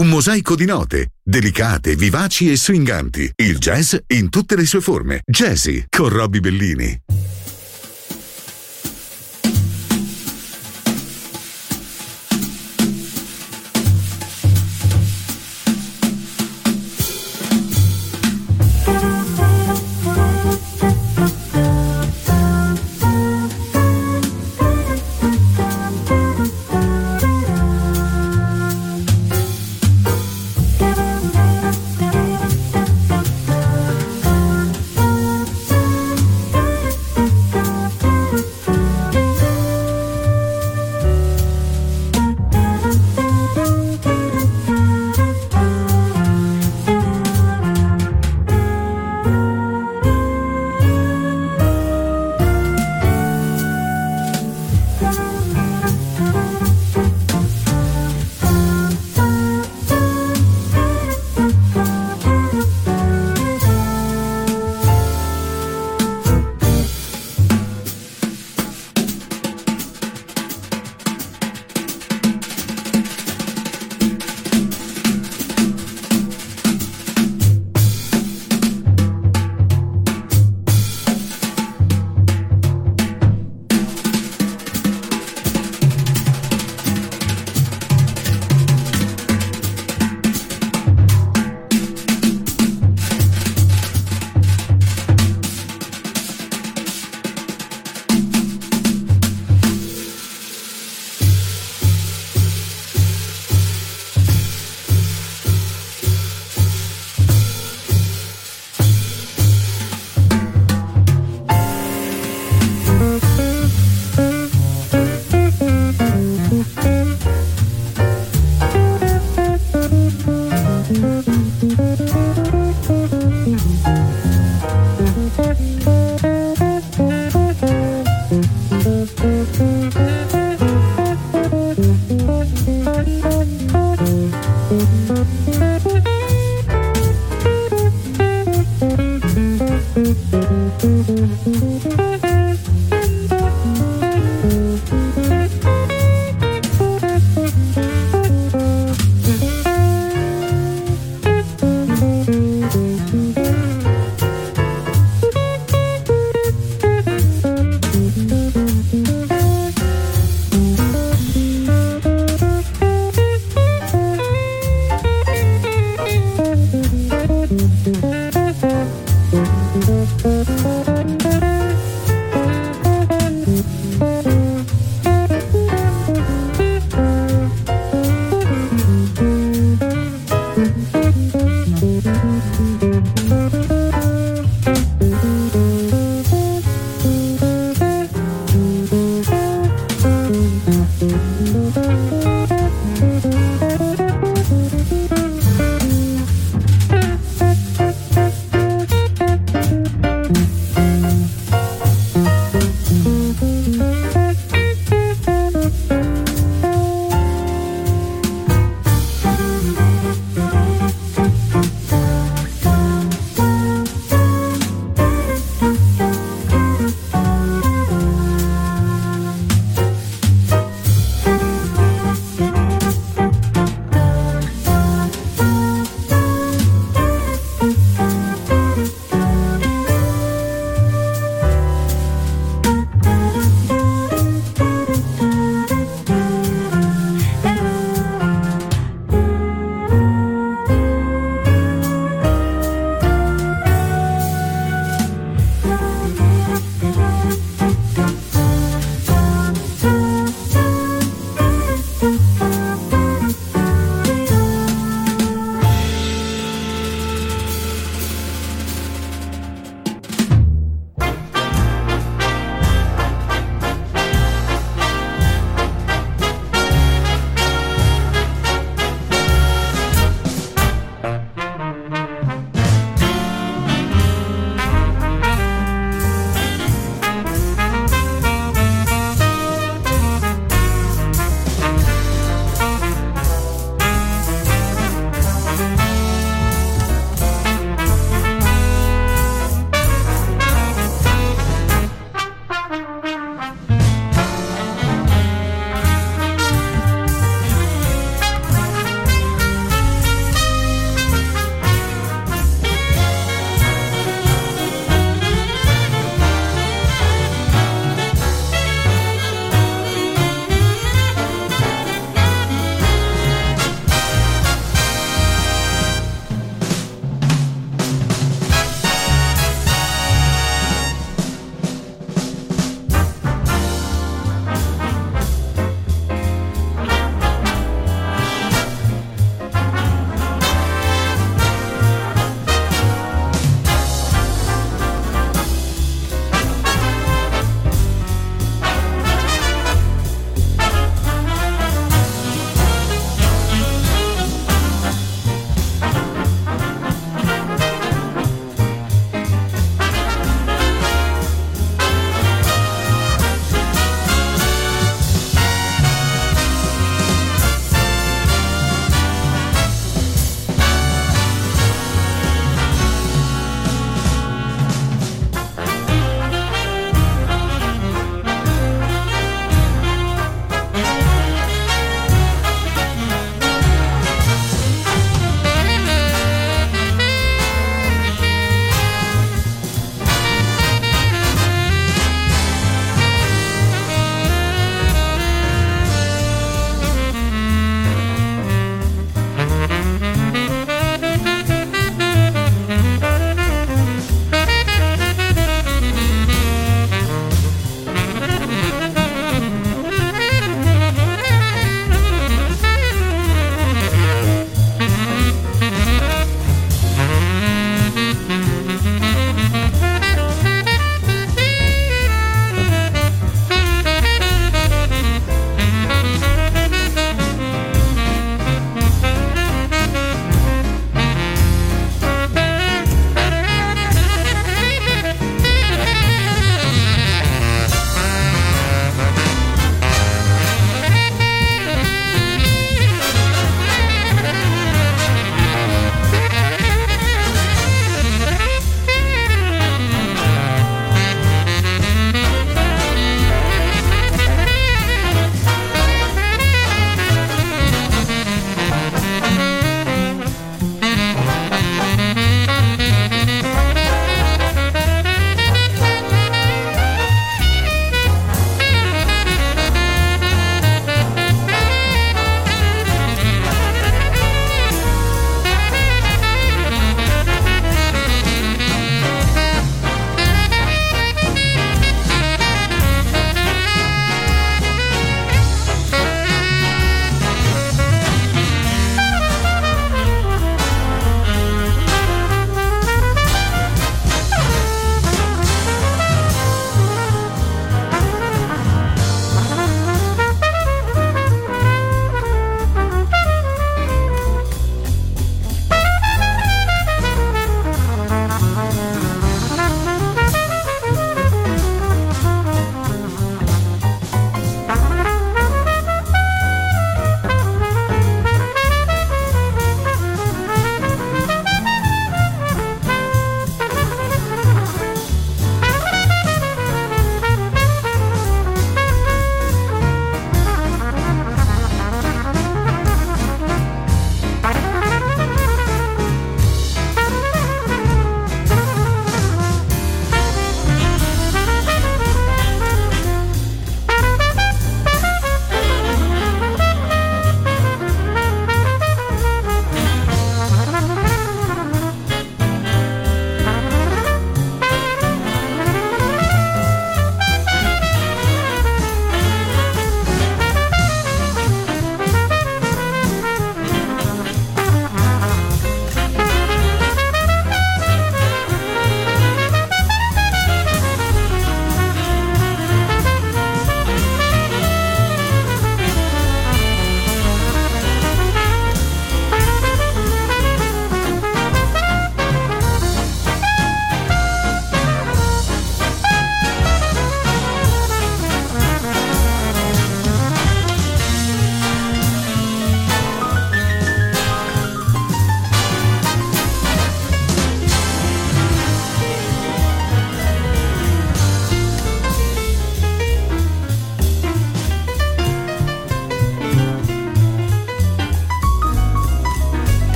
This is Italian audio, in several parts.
Un mosaico di note, delicate, vivaci e swinganti. Il jazz in tutte le sue forme. Jazzy con Robbie Bellini.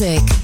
Music.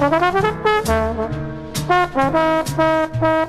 Thank you.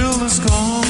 thrill is gone.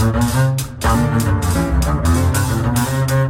Thank you.